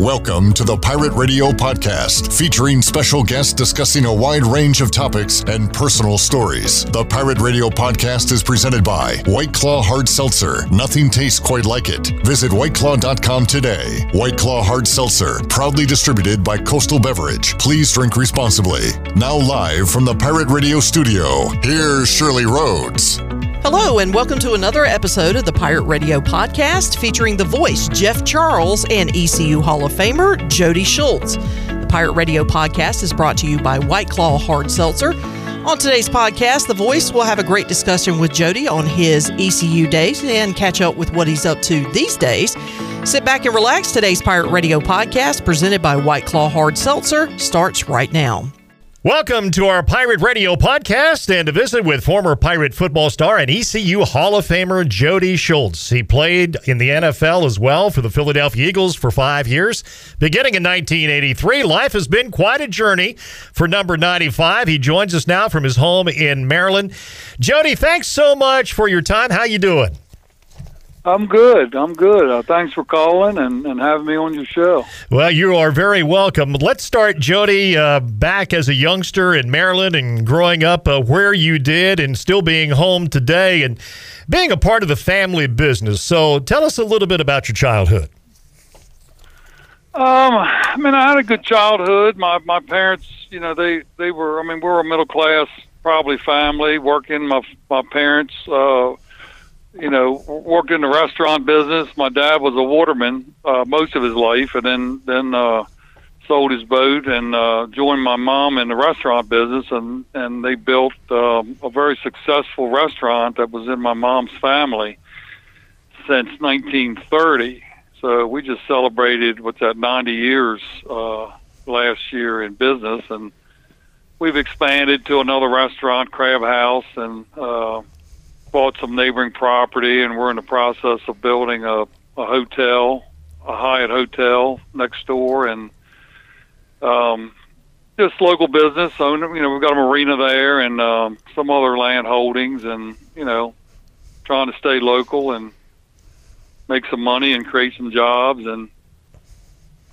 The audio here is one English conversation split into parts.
Welcome to the Pirate Radio Podcast, featuring special guests discussing a wide range of topics and personal stories. The Pirate Radio Podcast is presented by White Claw Hard Seltzer. Nothing tastes quite like it. Visit whiteclaw.com today. White Claw Hard Seltzer, proudly distributed by Coastal Beverage. Please drink responsibly. Now, live from the Pirate Radio studio, here's Shirley Rhodes. Hello, and welcome to another episode of the Pirate Radio Podcast featuring the voice Jeff Charles and ECU Hall of Famer Jody Schultz. The Pirate Radio Podcast is brought to you by White Claw Hard Seltzer. On today's podcast, The Voice will have a great discussion with Jody on his ECU days and catch up with what he's up to these days. Sit back and relax. Today's Pirate Radio Podcast, presented by White Claw Hard Seltzer, starts right now. Welcome to our Pirate Radio podcast and a visit with former Pirate football star and ECU Hall of Famer Jody Schultz. He played in the NFL as well for the Philadelphia Eagles for five years. Beginning in 1983, life has been quite a journey for number 95. He joins us now from his home in Maryland. Jody, thanks so much for your time. How you doing? I'm good. I'm good. Uh, thanks for calling and, and having me on your show. Well, you are very welcome. Let's start, Jody, uh, back as a youngster in Maryland and growing up uh, where you did and still being home today and being a part of the family business. So tell us a little bit about your childhood. Um, I mean, I had a good childhood. My my parents, you know, they they were. I mean, we were a middle class, probably family. Working, my my parents, uh, you know, worked in the restaurant business. My dad was a waterman uh, most of his life, and then then uh, sold his boat and uh, joined my mom in the restaurant business, and and they built um, a very successful restaurant that was in my mom's family since 1930. So we just celebrated what's that 90 years uh, last year in business, and we've expanded to another restaurant, Crab House, and uh, bought some neighboring property, and we're in the process of building a, a hotel, a Hyatt hotel next door, and um, just local business. So you know, we've got a marina there and um, some other land holdings, and you know, trying to stay local and make some money and create some jobs and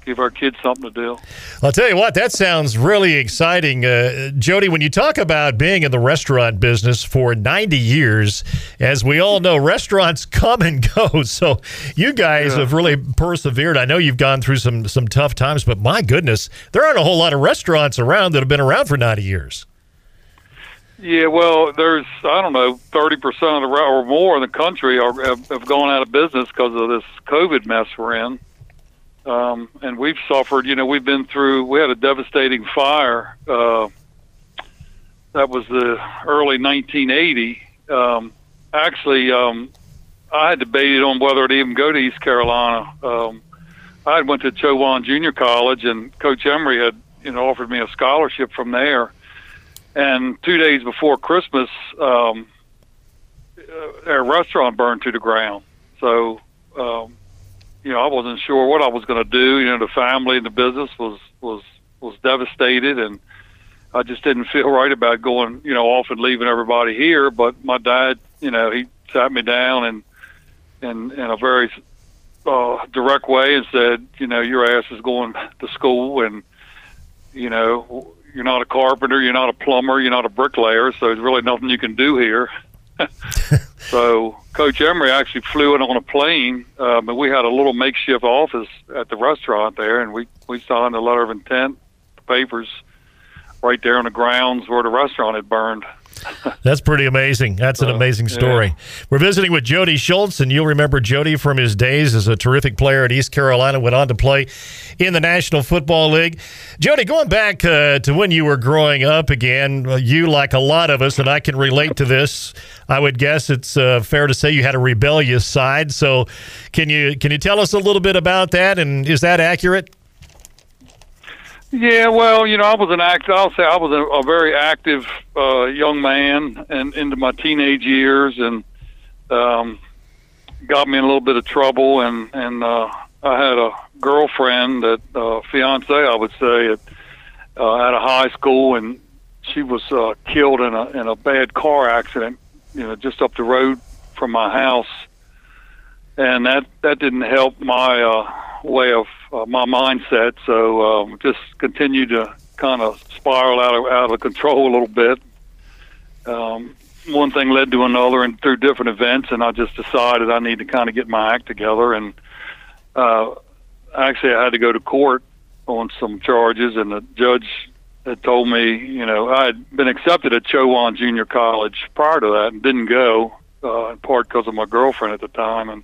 give our kids something to do. I'll tell you what, that sounds really exciting. Uh, Jody, when you talk about being in the restaurant business for 90 years, as we all know, restaurants come and go. So you guys yeah. have really persevered. I know you've gone through some, some tough times, but my goodness, there aren't a whole lot of restaurants around that have been around for 90 years. Yeah, well, there's I don't know, thirty percent of the or more in the country are, have, have gone out of business because of this COVID mess we're in um, and we've suffered. You know, we've been through. We had a devastating fire. Uh, that was the early 1980. Um, actually, um, I had debated on whether to even go to East Carolina. Um, I had went to Chowan Junior College, and Coach Emery had you know offered me a scholarship from there. And two days before Christmas, um, restaurant burned to the ground. So um, you know, I wasn't sure what I was going to do. You know, the family and the business was was was devastated, and I just didn't feel right about going, you know, off and leaving everybody here. But my dad, you know, he sat me down and in in a very uh, direct way and said, you know, your ass is going to school, and you know, you're not a carpenter, you're not a plumber, you're not a bricklayer, so there's really nothing you can do here. so Coach Emery actually flew in on a plane, um, and we had a little makeshift office at the restaurant there, and we we signed a letter of intent, papers, right there on the grounds where the restaurant had burned. That's pretty amazing. That's an amazing story. Yeah. We're visiting with Jody Schultz, and you'll remember Jody from his days as a terrific player at East Carolina. Went on to play in the National Football League. Jody, going back uh, to when you were growing up again, uh, you, like a lot of us, and I can relate to this. I would guess it's uh, fair to say you had a rebellious side. So, can you can you tell us a little bit about that? And is that accurate? Yeah, well, you know, I was an act. I'll say I was a, a very active uh, young man, and into my teenage years, and um, got me in a little bit of trouble. And and uh, I had a girlfriend, that uh, fiance, I would say, at uh, at a high school, and she was uh, killed in a in a bad car accident, you know, just up the road from my house, and that that didn't help my uh, way of uh, my mindset. So um, just continued to kind of spiral out of out of control a little bit. Um, one thing led to another, and through different events, and I just decided I need to kind of get my act together. And uh, actually, I had to go to court on some charges, and the judge had told me, you know, I had been accepted at Chowan Junior College prior to that and didn't go, uh, in part because of my girlfriend at the time. And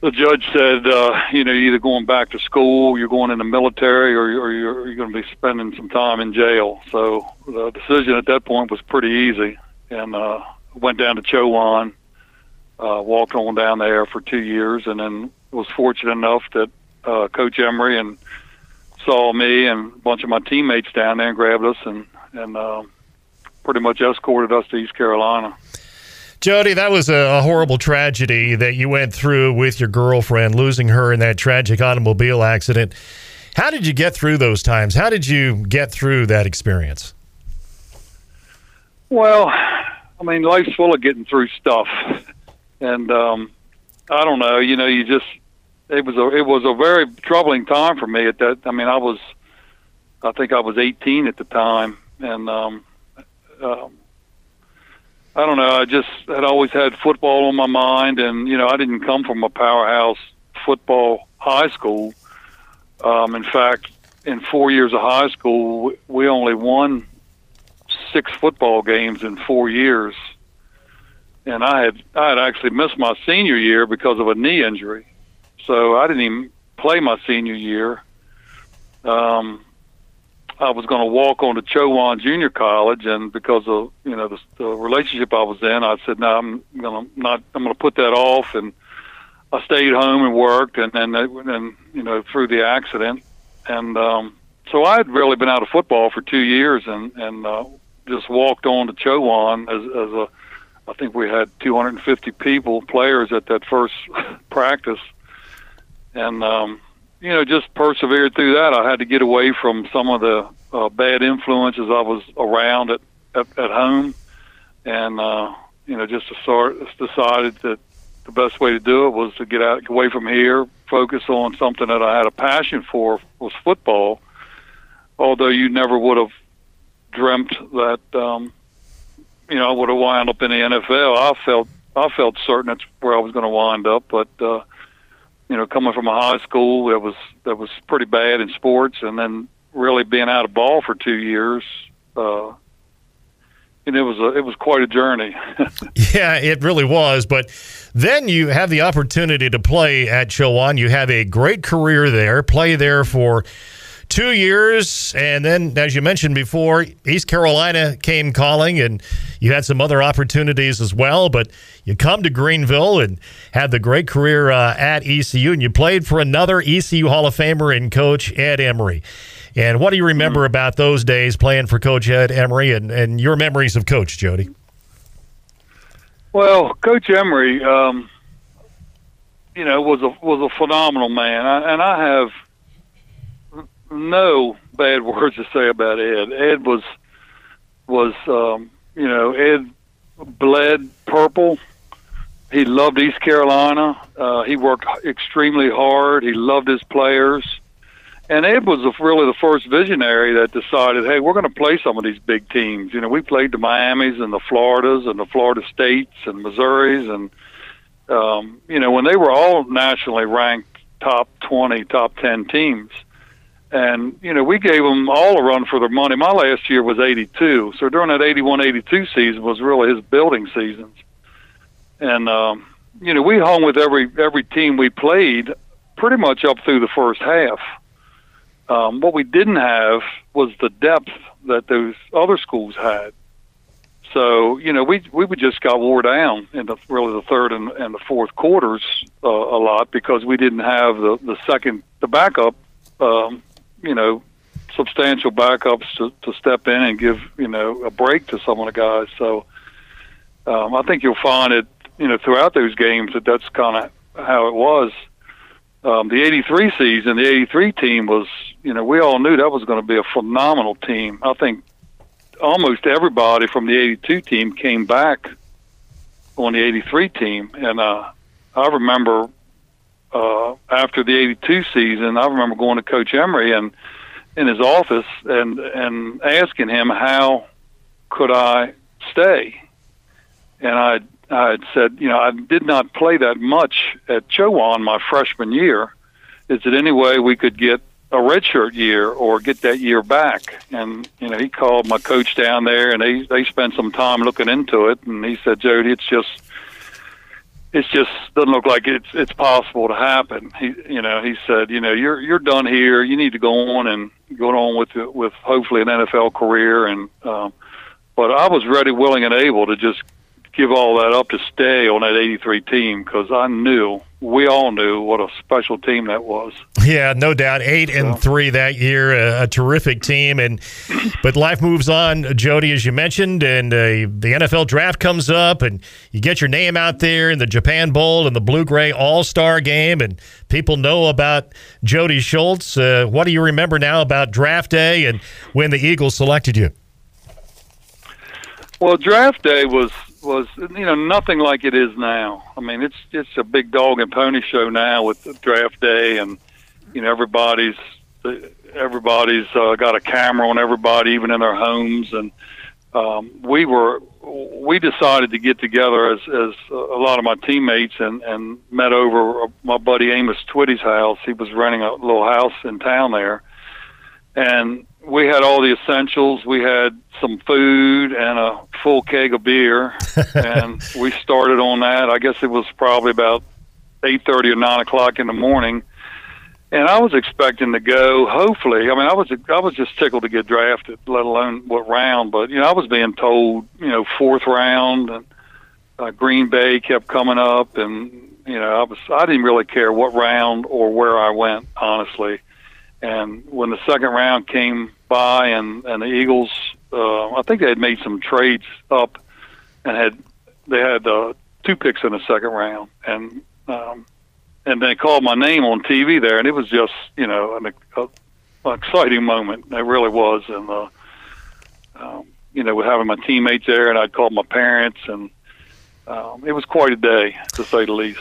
the judge said, uh, you know, you're either going back to school, you're going in the military, or, or you're, you're going to be spending some time in jail. So the decision at that point was pretty easy, and uh, went down to Chowan, uh, walked on down there for two years, and then was fortunate enough that uh, Coach Emery and saw me and a bunch of my teammates down there and grabbed us and and uh, pretty much escorted us to East Carolina. Jody, that was a, horrible tragedy that you went through with your girlfriend, losing her in that tragic automobile accident. How did you get through those times? How did you get through that experience? Well, I mean, life's full of getting through stuff, and um, I don't know. You know, you just it was a it was a very troubling time for me at that. I mean, I was I think I was 18 at the time, and um, um, I don't know. I just had always had football on my mind, and you know, I didn't come from a powerhouse football high school. Um, in fact, in four years of high school, we only won six football games in four years, and I had I had actually missed my senior year because of a knee injury so I didn't even play my senior year. Um, I was going to walk on to Chowan Junior College, and because of you know the, the relationship I was in, I said, "No, I'm going to not. I'm going to put that off." And I stayed home and worked, and then and you know through the accident, and um, so I had really been out of football for two years, and and uh, just walked on to Chowan as, as a. I think we had 250 people, players at that first practice, and um, you know just persevered through that. I had to get away from some of the uh, bad influences I was around at at, at home, and uh, you know just start, decided that the best way to do it was to get out away from here, focus on something that I had a passion for was football. Although you never would have dreamt that um, you know I would have wound up in the NFL. I felt I felt certain that's where I was going to wind up, but uh, you know, coming from a high school that was that was pretty bad in sports, and then really being out of ball for two years, uh, and it was a, it was quite a journey. yeah, it really was. But then you have the opportunity to play at Chowan. You have a great career there. Play there for two years. And then, as you mentioned before, East Carolina came calling, and you had some other opportunities as well. But you come to Greenville and had the great career uh, at ECU, and you played for another ECU Hall of Famer and coach Ed Emery. And what do you remember mm-hmm. about those days playing for Coach Ed Emery and, and your memories of Coach Jody? Well, Coach Emery, um, you know, was a was a phenomenal man, I, and I have no bad words to say about Ed. Ed was was um, you know Ed bled purple. He loved East Carolina. Uh, he worked extremely hard. He loved his players. And Ed was really the first visionary that decided, hey, we're going to play some of these big teams. You know, we played the Miamis and the Floridas and the Florida States and Missouris. And, um, you know, when they were all nationally ranked top 20, top 10 teams – and you know we gave them all a run for their money. My last year was 82, so during that 81-82 season was really his building seasons, and um, you know we hung with every every team we played pretty much up through the first half. Um, what we didn't have was the depth that those other schools had. So you know we we would just got wore down in the really the third and, and the fourth quarters uh, a lot because we didn't have the the second the backup um, you know, substantial backups to, to step in and give, you know, a break to some of the guys. So um, I think you'll find it, you know, throughout those games that that's kind of how it was. Um, the 83 season, the 83 team was, you know, we all knew that was going to be a phenomenal team. I think almost everybody from the '82 team came back on the '83 team, and uh, I remember uh, after the '82 season, I remember going to Coach Emery and in his office and and asking him how could I stay, and I I had said, you know, I did not play that much at Chowan my freshman year. Is it any way we could get a redshirt year or get that year back? And you know, he called my coach down there, and they they spent some time looking into it, and he said, Jody, it's just it's just doesn't look like it's it's possible to happen. He, you know, he said, you know, you're you're done here. You need to go on and go on with with hopefully an NFL career. And um, but I was ready, willing, and able to just give all that up to stay on that 83 team because I knew, we all knew what a special team that was. Yeah, no doubt. Eight and three that year, a, a, terrific team. And but life moves on, Jody, as you mentioned, and uh, the NFL draft comes up, and you get your name out there in the Japan Bowl and the Blue Gray All Star game, and people know about Jody Schultz. Uh, what do you remember now about draft day and when the Eagles selected you? Well, draft day was was you know nothing like it is now. I mean, it's it's a big dog and pony show now with the draft day, and you know everybody's everybody's uh, got a camera on everybody, even in their homes, and um, we were we decided to get together as as a lot of my teammates and and met over my buddy Amos Twitty's house. He was renting a little house in town there, and we had all the essentials. We had some food and a full keg of beer, and we started on that. I guess it was probably about eight thirty or nine o'clock in the morning, and I was expecting to go. Hopefully, I mean, I was I was just tickled to get drafted, let alone what round. But you know, I was being told, you know, fourth round, and uh, Green Bay kept coming up, and you know, I was I didn't really care what round or where I went, honestly. And when the second round came by, and and the Eagles, uh, I think they had made some trades up, and had they had uh, two picks in the second round, and um, and they called my name on TV there, and it was just you know an, a, an exciting moment. It really was, and uh, um, you know, with having my teammates there, and I'd called my parents, and um, it was quite a day to say the least.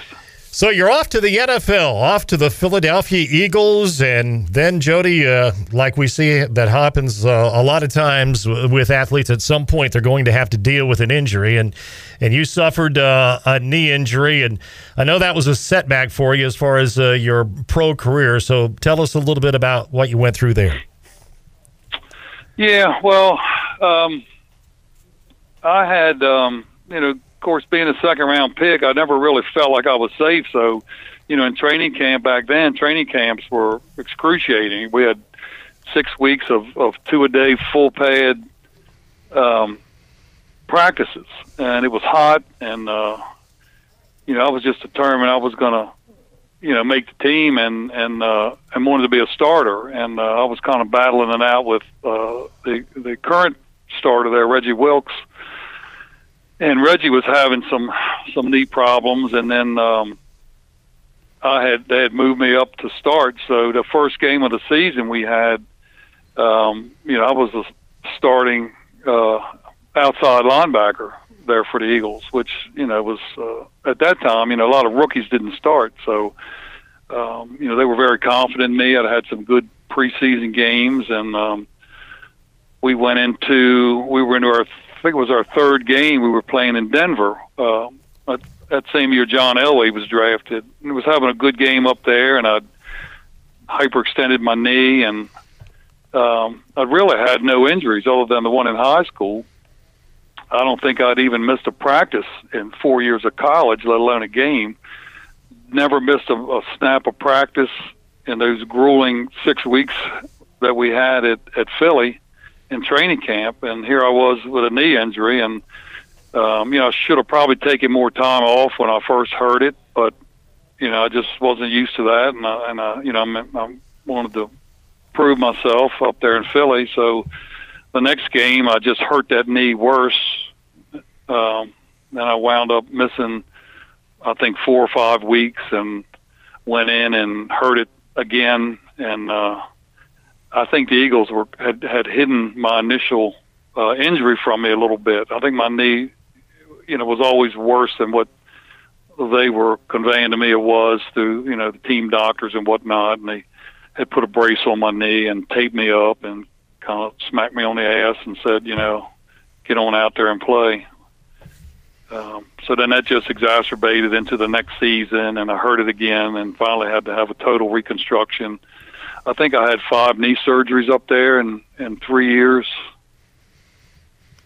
So you're off to the NFL, off to the Philadelphia Eagles, and then Jody, uh, like we see that happens uh, a lot of times with athletes. At some point, they're going to have to deal with an injury, and and you suffered uh, a knee injury, and I know that was a setback for you as far as uh, your pro career. So tell us a little bit about what you went through there. Yeah, well, um, I had um, you know course, being a second round pick, I never really felt like I was safe. So, you know, in training camp back then, training camps were excruciating. We had six weeks of, of two a day full pad um, practices, and it was hot. And uh, you know, I was just determined I was going to, you know, make the team and and uh, and wanted to be a starter. And uh, I was kind of battling it out with uh, the the current starter there, Reggie Wilkes and Reggie was having some some knee problems, and then um, I had they had moved me up to start. So the first game of the season we had, um, you know, I was a starting uh, outside linebacker there for the Eagles, which you know was uh, at that time, you know, a lot of rookies didn't start, so um, you know they were very confident in me. I had some good preseason games, and um, we went into we were into our think it was our third game we were playing in Denver. Uh, that same year, John Elway was drafted. He was having a good game up there, and I hyperextended my knee, and um, I really had no injuries other than the one in high school. I don't think I'd even missed a practice in four years of college, let alone a game. Never missed a, a snap of practice in those grueling six weeks that we had at, at Philly in training camp, and here I was with a knee injury, and um, you know I should have probably taken more time off when I first heard it, but you know I just wasn't used to that, and I, and I, you know I, I wanted to prove myself up there in Philly. So the next game, I just hurt that knee worse, um, and I wound up missing, I think four or five weeks, and went in and hurt it again, and uh, I think the Eagles were had had hidden my initial uh, injury from me a little bit. I think my knee, you know, was always worse than what they were conveying to me it was through you know the team doctors and whatnot, and they had put a brace on my knee and taped me up and kind of smacked me on the ass and said, you know, get on out there and play. Um, so then that just exacerbated into the next season, and I hurt it again, and finally had to have a total reconstruction. I think I had five knee surgeries up there in in three years.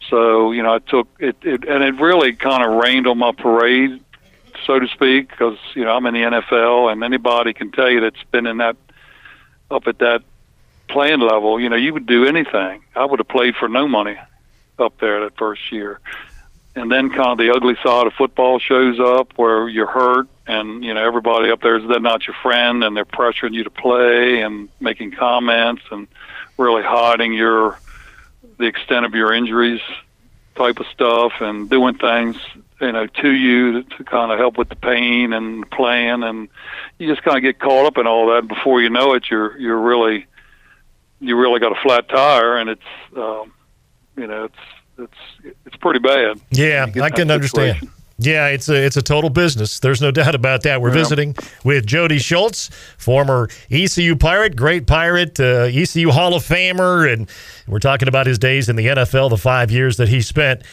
So you know, I took it, it and it really kind of rained on my parade, so to speak, because you know I'm in the NFL, and anybody can tell you that's been in that up at that playing level. You know, you would do anything. I would have played for no money up there that first year and then kind of the ugly side of football shows up where you're hurt and you know everybody up there is they're not your friend? And they're pressuring you to play and making comments and really hiding your the extent of your injuries type of stuff and doing things you know to you to, to kind of help with the pain and playing. And you just kind of get caught up in all that. Before you know it you're you're really you really got a flat tire and it's um you know it's it's it's pretty bad. Yeah, I can understand. Yeah, it's a it's a total business. There's no doubt about that. We're yeah. visiting with Jody Schultz, former ECU Pirate, great Pirate, uh, ECU Hall of Famer, and we're talking about his days in the NFL, the five years that he spent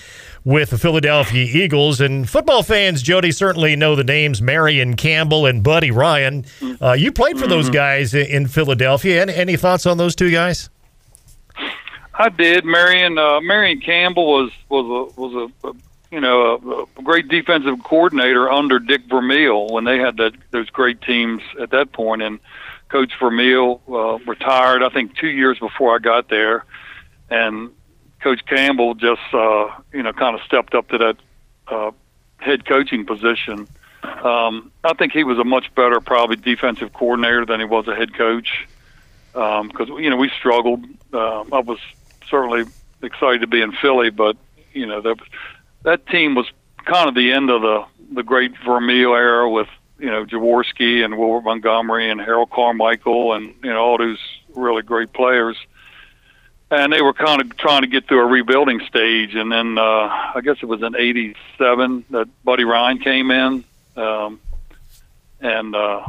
with the Philadelphia Eagles. And football fans, Jody, certainly know the names Marion Campbell and Buddy Ryan. Uh, you played for those mm-hmm. guys in Philadelphia. Any, any thoughts on those two guys? I did. Marion uh, Marion Campbell was was a was a, a you know a, a great defensive coordinator under Dick Vermeil when they had that those great teams at that point. And Coach Vermeil uh, retired, I think, two years before I got there, and Coach Campbell just uh, you know kind of stepped up to that uh, head coaching position. Um, I think he was a much better probably defensive coordinator than he was a head coach because um, you know we struggled. Um, I was certainly excited to be in Philly, but you know that that team was kind of the end of the the great Vermeil era with you know Jaworski and Wilbert Montgomery and Harold Carmichael and you know all those really great players. And they were kind of trying to get through a rebuilding stage, and then uh, I guess it was in '87 that Buddy Ryan came in, um, and uh,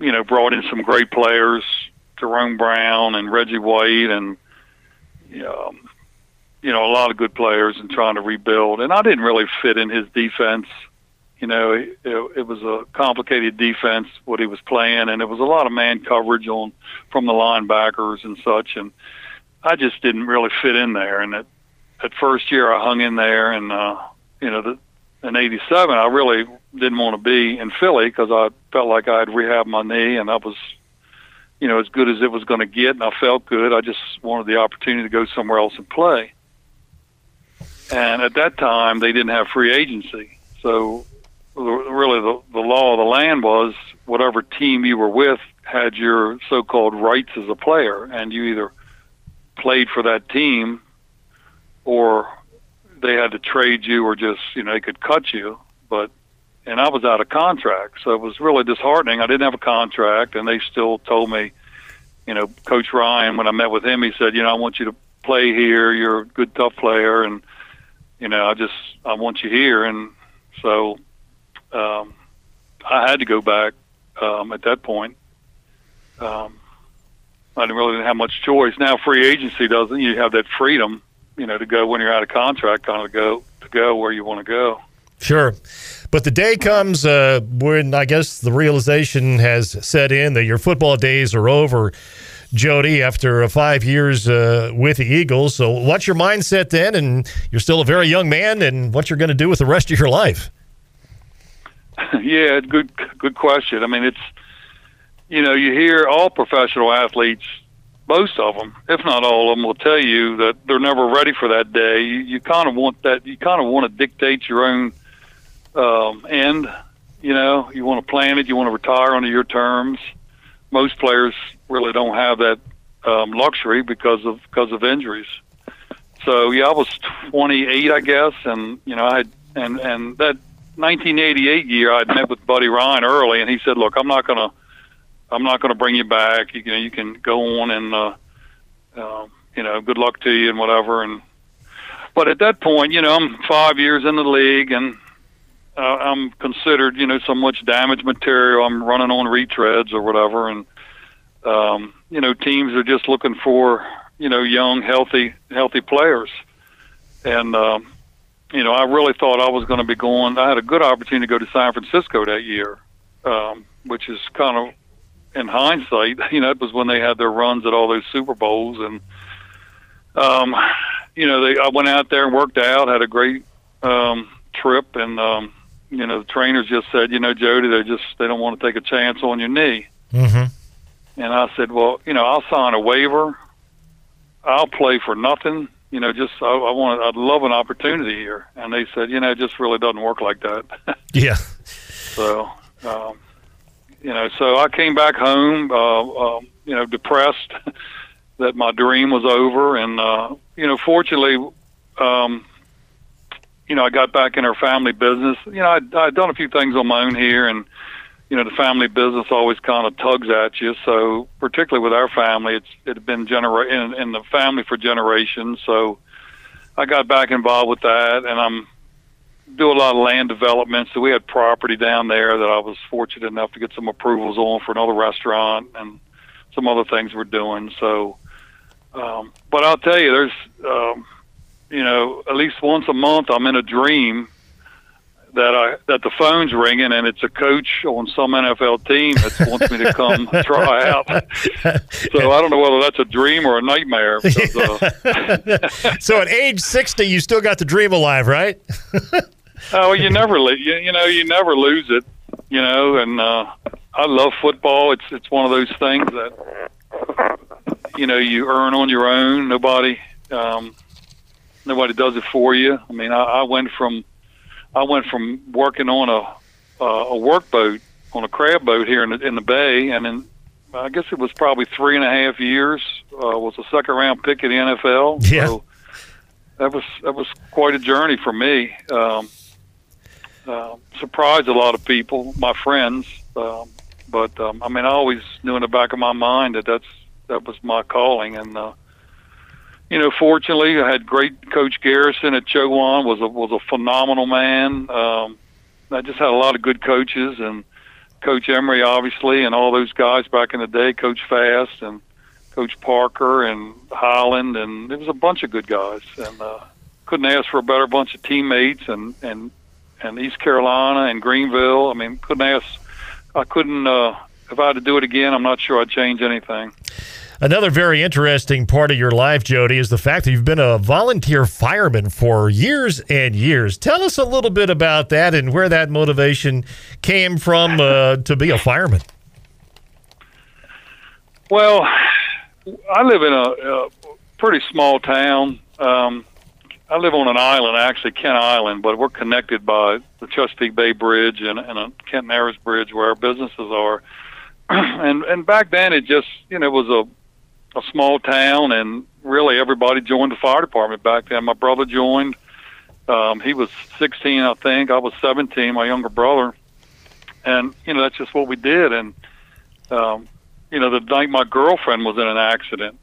you know brought in some great players, Jerome Brown and Reggie White, and um, you know, a lot of good players and trying to rebuild. And I didn't really fit in his defense. You know, it, it was a complicated defense what he was playing, and it was a lot of man coverage on from the linebackers and such. And I just didn't really fit in there. And that that first year, I hung in there, and uh, you know, the, in '87, I really didn't want to be in Philly because I felt like I had rehabbed my knee, and I was you know, as good as it was going to get, and I felt good. I just wanted the opportunity to go somewhere else and play. And at that time, they didn't have free agency, so really the, the law of the land was whatever team you were with had your so-called rights as a player, and you either played for that team or they had to trade you or just you know they could cut you but and I was out of contract, so it was really disheartening. I didn't have a contract, and they still told me, you know, Coach Ryan. When I met with him, he said, you know, I want you to play here. You're a good, tough player, and you know, I just I want you here. And so um, I had to go back um, at that point. Um, I didn't really have much choice. Now free agency doesn't. You have that freedom, you know, to go when you're out of contract, kind of go to go where you want to go. Sure. But the day comes uh, when I guess the realization has set in that your football days are over, Jody, after uh, five years uh, with the Eagles. So, what's your mindset then? And you're still a very young man, and what you're going to do with the rest of your life? Yeah, good, good question. I mean, it's you know, you hear all professional athletes, most of them, if not all of them, will tell you that they're never ready for that day. You, you kind of want that. You kind of want to dictate your own um, end. You know, you want to plan it. You want to retire under your terms. Most players really don't have that um, luxury because of because of injuries. So yeah, I was 28, I guess, and you know, I had and and that 1988 year, I met with Buddy Ryan early, and he said, "Look, I'm not gonna, I'm not gonna bring you back. You know, you can go on and, uh, uh, you know, good luck to you and whatever." And but at that point, you know, I'm five years in the league, and uh, I'm considered, you know, so much damaged material. I'm running on retreads or whatever, and um, you know, teams are just looking for, you know, young, healthy, healthy players, and um, you know, I really thought I was going to be going. I had a good opportunity to go to San Francisco that year, um, which is kind of, in hindsight, you know, it was when they had their runs at all those Super Bowls, and um, you know, they I went out there and worked out, had a great um, trip, and um, you know, the trainers just said, you know, Jody, they just they don't want to take a chance on your knee. Mm-hmm. And I said, well, you know, I'll sign a waiver. I'll play for nothing. You know, just I, I want, I'd love an opportunity here. And they said, you know, it just really doesn't work like that. yeah. So, um, you know, so I came back home, uh, um, you know, depressed that my dream was over, and uh, you know, fortunately, um, you know, I got back in our family business. You know, I'd, I'd done a few things on my own here, and you know, the family business always kind of tugs at you. So, particularly with our family, it's it had been genera- in, in the family for generations. So, I got back involved with that, and I'm do a lot of land development. So we had property down there that I was fortunate enough to get some approvals on for another restaurant and some other things we're doing. So, um, but I'll tell you, there's um, you know, at least once a month I'm in a dream that I that the phone's ringing and it's a coach on some NFL team that wants me to come try out. So I don't know whether that's a dream or a nightmare. Because, uh, so at age sixty, you still got the dream alive, right? oh, you never you, you know you never lose it. You know, and uh, I love football. It's it's one of those things that you know you earn on your own. Nobody. Um, nobody does it for you. I mean, I, I went from I went from working on a uh, a work boat on a crab boat here in the, in the bay, and then I guess it was probably three and a half years. Uh, was a second round pick in the NFL. Yeah. So that was that was quite a journey for me. Um, uh, surprised a lot of people, my friends. Um, but um, I mean, I always knew in the back of my mind that that's that was my calling, and uh, you know, fortunately, I had great Coach Garrison at Chowan was a was a phenomenal man. Um, I just had a lot of good coaches and Coach Emery, obviously, and all those guys back in the day, Coach Fast and Coach Parker and Highland, and it was a bunch of good guys, and uh, couldn't ask for a better bunch of teammates, and and and East Carolina and Greenville. I mean, couldn't ask. I couldn't. Uh, if I had to do it again, I'm not sure I'd change anything. Another very interesting part of your life, Jody, is the fact that you've been a volunteer fireman for years and years. Tell us a little bit about that and where that motivation came from uh, to be a fireman. Well, I live in a, a pretty small town. Um, I live on an island, actually, Kent Island, but we're connected by the Chesapeake Bay Bridge and, and a Kent Narrows Bridge where our businesses are. and and back then, it just you know was a a small town, and really everybody joined the fire department back then. My brother joined. Um, he was 16, I think. I was 17, my younger brother. And, you know, that's just what we did. And, um, you know, the night my girlfriend was in an accident,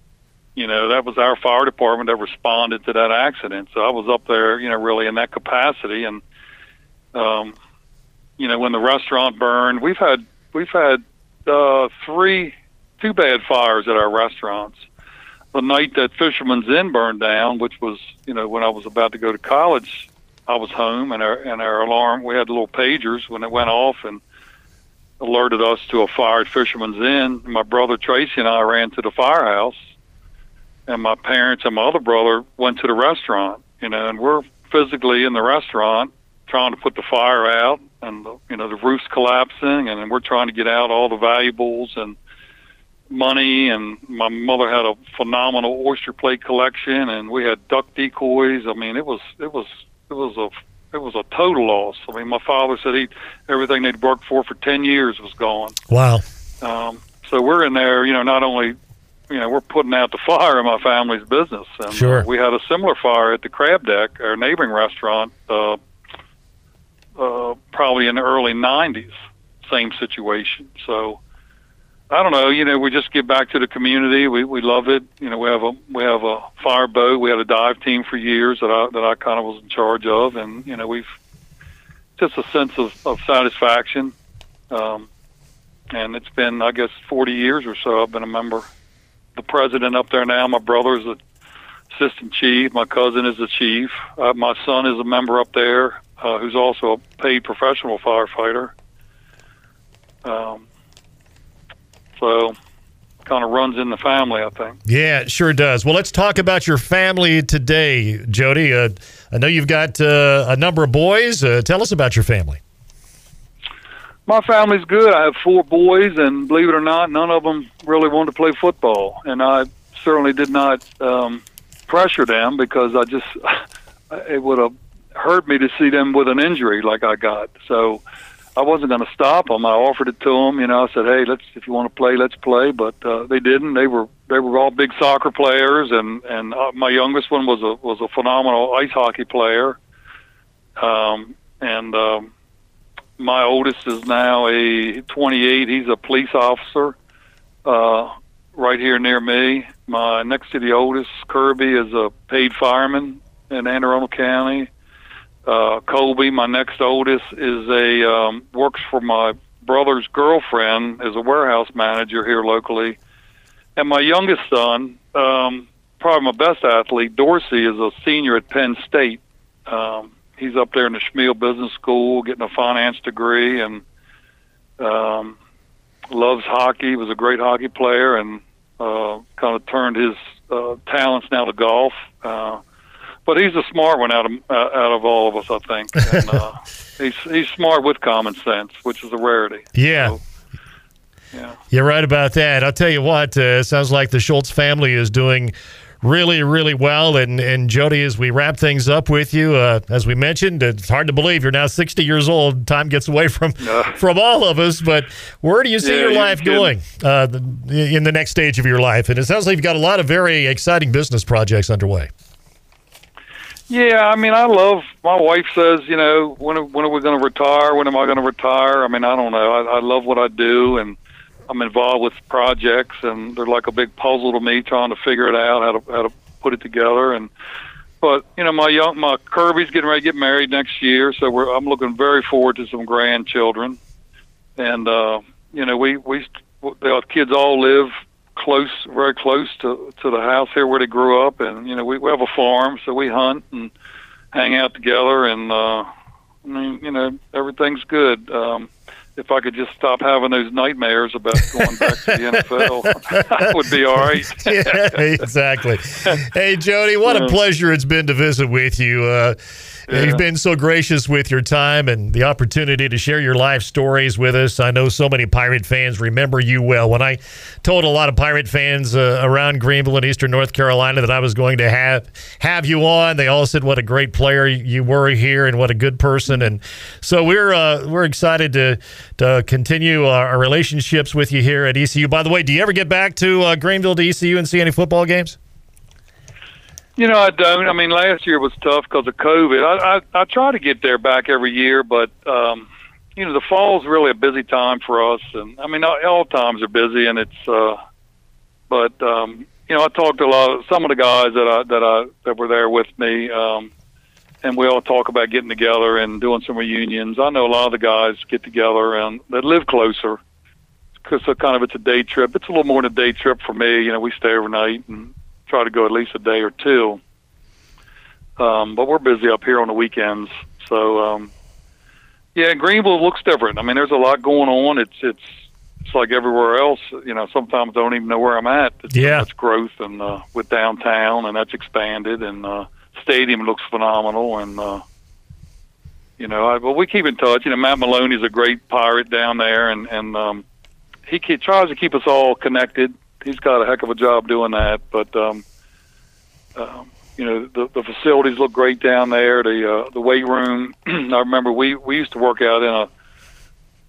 you know, that was our fire department that responded to that accident. So I was up there, you know, really in that capacity. And, um, you know, when the restaurant burned, we've had, we've had, uh, three two bad fires at our restaurants. The night that Fisherman's Inn burned down, which was you know when I was about to go to college, I was home and our and our alarm we had little pagers when it went off and alerted us to a fire at Fisherman's Inn. My brother Tracy and I ran to the firehouse, and my parents and my other brother went to the restaurant. You know, and we're physically in the restaurant trying to put the fire out, and the, you know the roof's collapsing, and we're trying to get out all the valuables and money and my mother had a phenomenal oyster plate collection and we had duck decoys. I mean it was it was it was a it was a total loss. I mean my father said he everything they'd worked for for 10 years was gone. Wow. Um so we're in there you know not only you know we're putting out the fire in my family's business and sure. we had a similar fire at the crab deck our neighboring restaurant uh uh probably in the early 90s same situation. So I don't know. You know, we just give back to the community. We we love it. You know, we have a we have a fire boat. We had a dive team for years that I that I kind of was in charge of, and you know, we've just a sense of, of satisfaction. Um, and it's been, I guess, 40 years or so. I've been a member. The president up there now. My brother's the assistant chief. My cousin is the chief. Uh, my son is a member up there, uh, who's also a paid professional firefighter. Um, so kind of runs in the family, I think. Yeah, it sure does. Well, let's talk about your family today, Jody. Uh, I know you've got uh, a number of boys. Uh, tell us about your family. My family's good. I have four boys, and believe it or not, none of them really wanted to play football, and I certainly did not um, pressure them because I just it would have hurt me to see them with an injury like I got. So I wasn't going to stop them. I offered it to them. You know, I said, "Hey, let's if you want to play, let's play." But uh, they didn't. They were they were all big soccer players, and and uh, my youngest one was a was a phenomenal ice hockey player. Um, and um, my oldest is now a 28. He's a police officer uh, right here near me. My next to the oldest, Kirby, is a paid fireman in Anne Arundel County uh, Colby, my next oldest, is a um, works for my brother's girlfriend as a warehouse manager here locally, and my youngest son, um, probably my best athlete, Dorsey, is a senior at Penn State. Um, he's up there in the Smeal Business School getting a finance degree and um, loves hockey. Was a great hockey player and uh, kind of turned his uh, talents now to golf. Uh, but he's a smart one out of uh, out of all of us, I think. And, uh, he's he's smart with common sense, which is a rarity. Yeah. So, yeah. You're right about that. I'll tell you what, uh, it sounds like the Schultz family is doing really, really well. And, and Jody, as we wrap things up with you, uh, as we mentioned, it's hard to believe you're now 60 years old. Time gets away from from all of us. But where do you see Yeah, your life going uh, in the next stage of your life? And it sounds like you've got a lot of very exciting business projects underway. Yeah, I mean, I love. My wife says, you know, when when are we going to retire? When am I going to retire? I mean, I don't know. I, I love what I do, and I'm involved with projects, and they're like a big puzzle to me, trying to figure it out how to how to put it together. And but you know, my young my Kirby's getting ready to get married next year, so we're I'm looking very forward to some grandchildren, and uh, you know, we we the kids all live close, very close to to the house here where they grew up, and you know we, we have a farm, so we hunt and hang out together, and uh, I mean you know everything's good. Um, if I could just stop having those nightmares about going back to the NFL, I would be all right. yeah, exactly. Hey, Jody, what a pleasure it's been to visit with you. Uh, You've been so gracious with your time and the opportunity to share your life stories with us. I know so many Pirate fans remember you well. When I told a lot of Pirate fans uh, around Greenville and Eastern North Carolina that I was going to have have you on, they all said what a great player you were here and what a good person. And so we're uh, we're excited to to continue our, our relationships with you here at ECU. By the way, do you ever get back to uh, Greenville to ECU and see any football games? You know, I don't. I mean, last year was tough because of COVID. I, I I try to get there back every year, but um, you know, the fall's really a busy time for us, and I mean, all, times are busy, and it's. uh But um, you know, I talked to a lot of some of the guys that I that I that were there with me, um, and we all talk about getting together and doing some reunions. I know a lot of the guys get together and that live closer because so kind of it's a day trip. It's a little more than a day trip for me. You know, we stay overnight and try to go at least a day or two. Um, but we're busy up here on the weekends, so um, yeah, Greenville looks different. I mean, there's a lot going on. It's it's it's like everywhere else. You know, sometimes I don't even know where I'm at. It's Yeah. much growth and uh, with downtown, and that's expanded, and uh, stadium looks phenomenal, and uh, you know, I, well, we keep in touch. You know, Matt Maloney's a great pirate down there, and and um, he ke- tries to keep us all connected. He's got a heck of a job doing that, but um, um, you know, the, the facilities look great down there. The uh, the weight room. I remember we we used to work out in a.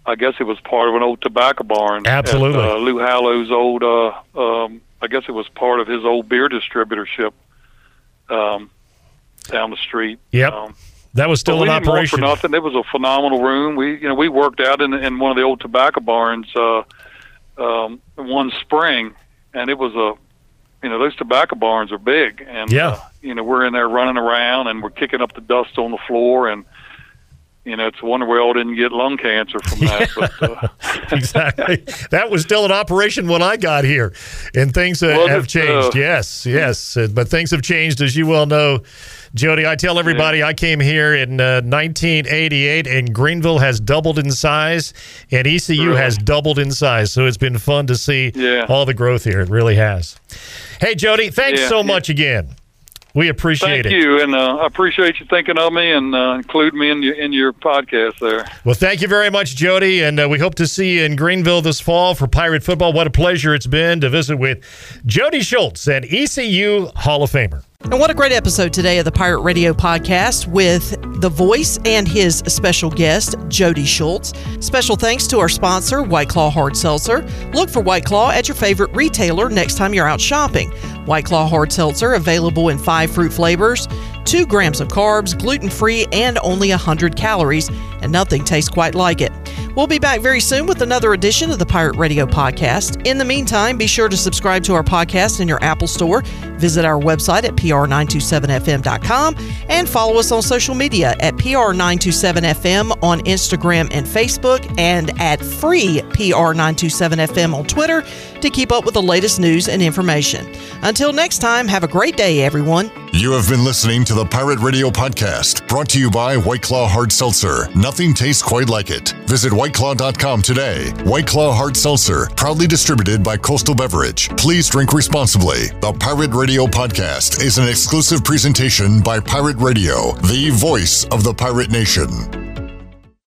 I guess it was part of an old tobacco barn. Absolutely. At, uh, Lou Hallow's old. Uh, um, I guess it was part of his old beer distributorship. Um, down the street. Yep. Um, That was still in we operation. for nothing. It was a phenomenal room. We, you know, we worked out in in one of the old tobacco barns uh, um, one spring, and it was a, you know, those tobacco barns are big, and Yeah. uh, you know, we're in there running around and we're kicking up the dust on the floor, and you know, it's a wonder we all didn't get lung cancer from that. But, uh, exactly. that was still an operation when I got here, and things uh, Was have changed. uh, yes, yes, but things have changed, as you well know. Jody, I tell everybody I came here in uh, 1988, and Greenville has doubled in size, and ECU has doubled in size. So it's been fun to see Yeah. all the growth here. It really has. Hey, Jody, thanks Yeah, so yeah. much again. We appreciate thank it. Thank you, and uh, I appreciate you thinking of me and uh, including me in your in your podcast there. Well, thank you very much, Jody, and uh, we hope to see you in Greenville this fall for Pirate football. What a pleasure it's been to visit with Jody Schulz, an ECU Hall of Famer. And what a great episode today of the Pirate Radio podcast with the voice and his special guest, Jody Schulz. Special thanks to our sponsor, White Claw Hard Seltzer. Look for White Claw at your favorite retailer next time you're out shopping. White Claw Hard Seltzer available in five fruit flavors, two grams of carbs, gluten free, and only 100 calories, and nothing tastes quite like it. We'll be back very soon with another edition of the Pirate Radio podcast. In the meantime, be sure to subscribe to our podcast in your Apple Store, visit our website at pr927fm.com, and follow us on social media at pr927fm on Instagram and Facebook, and at free pr927fm on Twitter to keep up with the latest news and information. Until next time, have a great day, everyone. You have been listening to the Pirate Radio Podcast, brought to you by White Claw Hard Seltzer. Nothing tastes quite like it. Visit whiteclaw.com today. White Claw Hard Seltzer, proudly distributed by Coastal Beverage. Please drink responsibly. The Pirate Radio Podcast is an exclusive presentation by Pirate Radio, the voice of the pirate nation.